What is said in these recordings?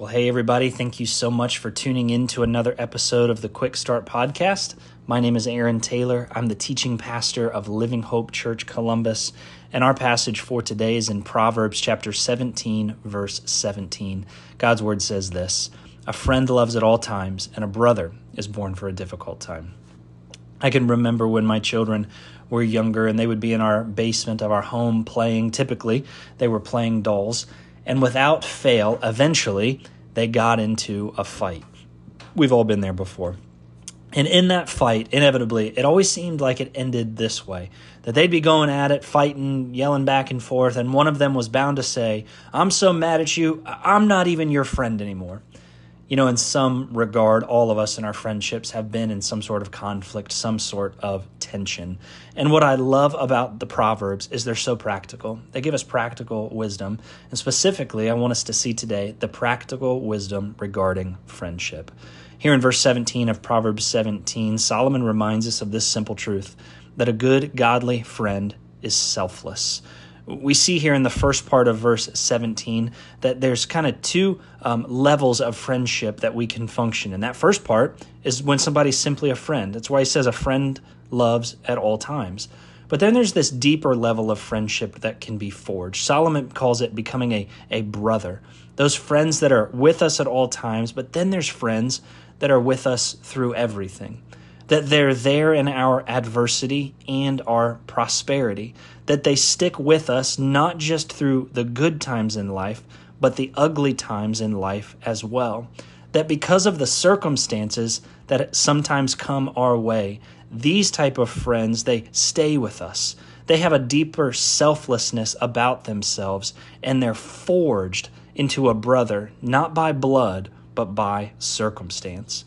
Well, hey, everybody. Thank you so much for tuning in to another episode of the Quick Start Podcast. My name is Aaron Taylor. I'm the teaching pastor of Living Hope Church Columbus, and our passage for today is in Proverbs chapter 17, verse 17. God's word says this A friend loves at all times, and a brother is born for a difficult time. I can remember when my children were younger and they would be in our basement of our home playing. Typically, they were playing dolls and without fail, eventually, they got into a fight. We've all been there before. And in that fight, inevitably, it always seemed like it ended this way that they'd be going at it, fighting, yelling back and forth, and one of them was bound to say, I'm so mad at you, I'm not even your friend anymore you know, in some regard, all of us in our friendships have been in some sort of conflict, some sort of tension. And what I love about the Proverbs is they're so practical. They give us practical wisdom. And specifically, I want us to see today the practical wisdom regarding friendship. Here in verse 17 of Proverbs 17, Solomon reminds us of this simple truth that a good, godly friend is selfless we see here in the first part of verse 17 that there's kind of two um, levels of friendship that we can function in. That first part is when somebody's simply a friend. That's why he says a friend loves at all times. But then there's this deeper level of friendship that can be forged. Solomon calls it becoming a, a brother. Those friends that are with us at all times, but then there's friends that are with us through everything that they're there in our adversity and our prosperity, that they stick with us not just through the good times in life, but the ugly times in life as well. That because of the circumstances that sometimes come our way, these type of friends, they stay with us. They have a deeper selflessness about themselves and they're forged into a brother, not by blood, but by circumstance.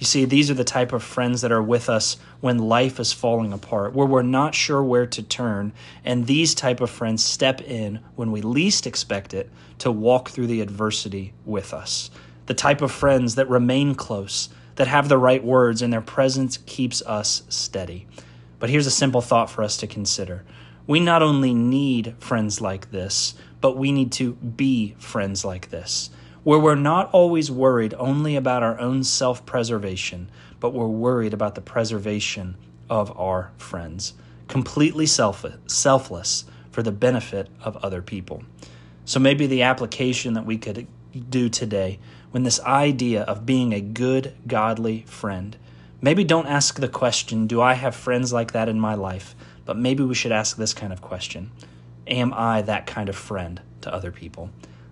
You see, these are the type of friends that are with us when life is falling apart, where we're not sure where to turn, and these type of friends step in when we least expect it to walk through the adversity with us. The type of friends that remain close, that have the right words, and their presence keeps us steady. But here's a simple thought for us to consider. We not only need friends like this, but we need to be friends like this where we're not always worried only about our own self preservation, but we're worried about the preservation of our friends, completely self- selfless for the benefit of other people. So maybe the application that we could do today when this idea of being a good, godly friend, maybe don't ask the question, Do I have friends like that in my life? But maybe we should ask this kind of question Am I that kind of friend to other people?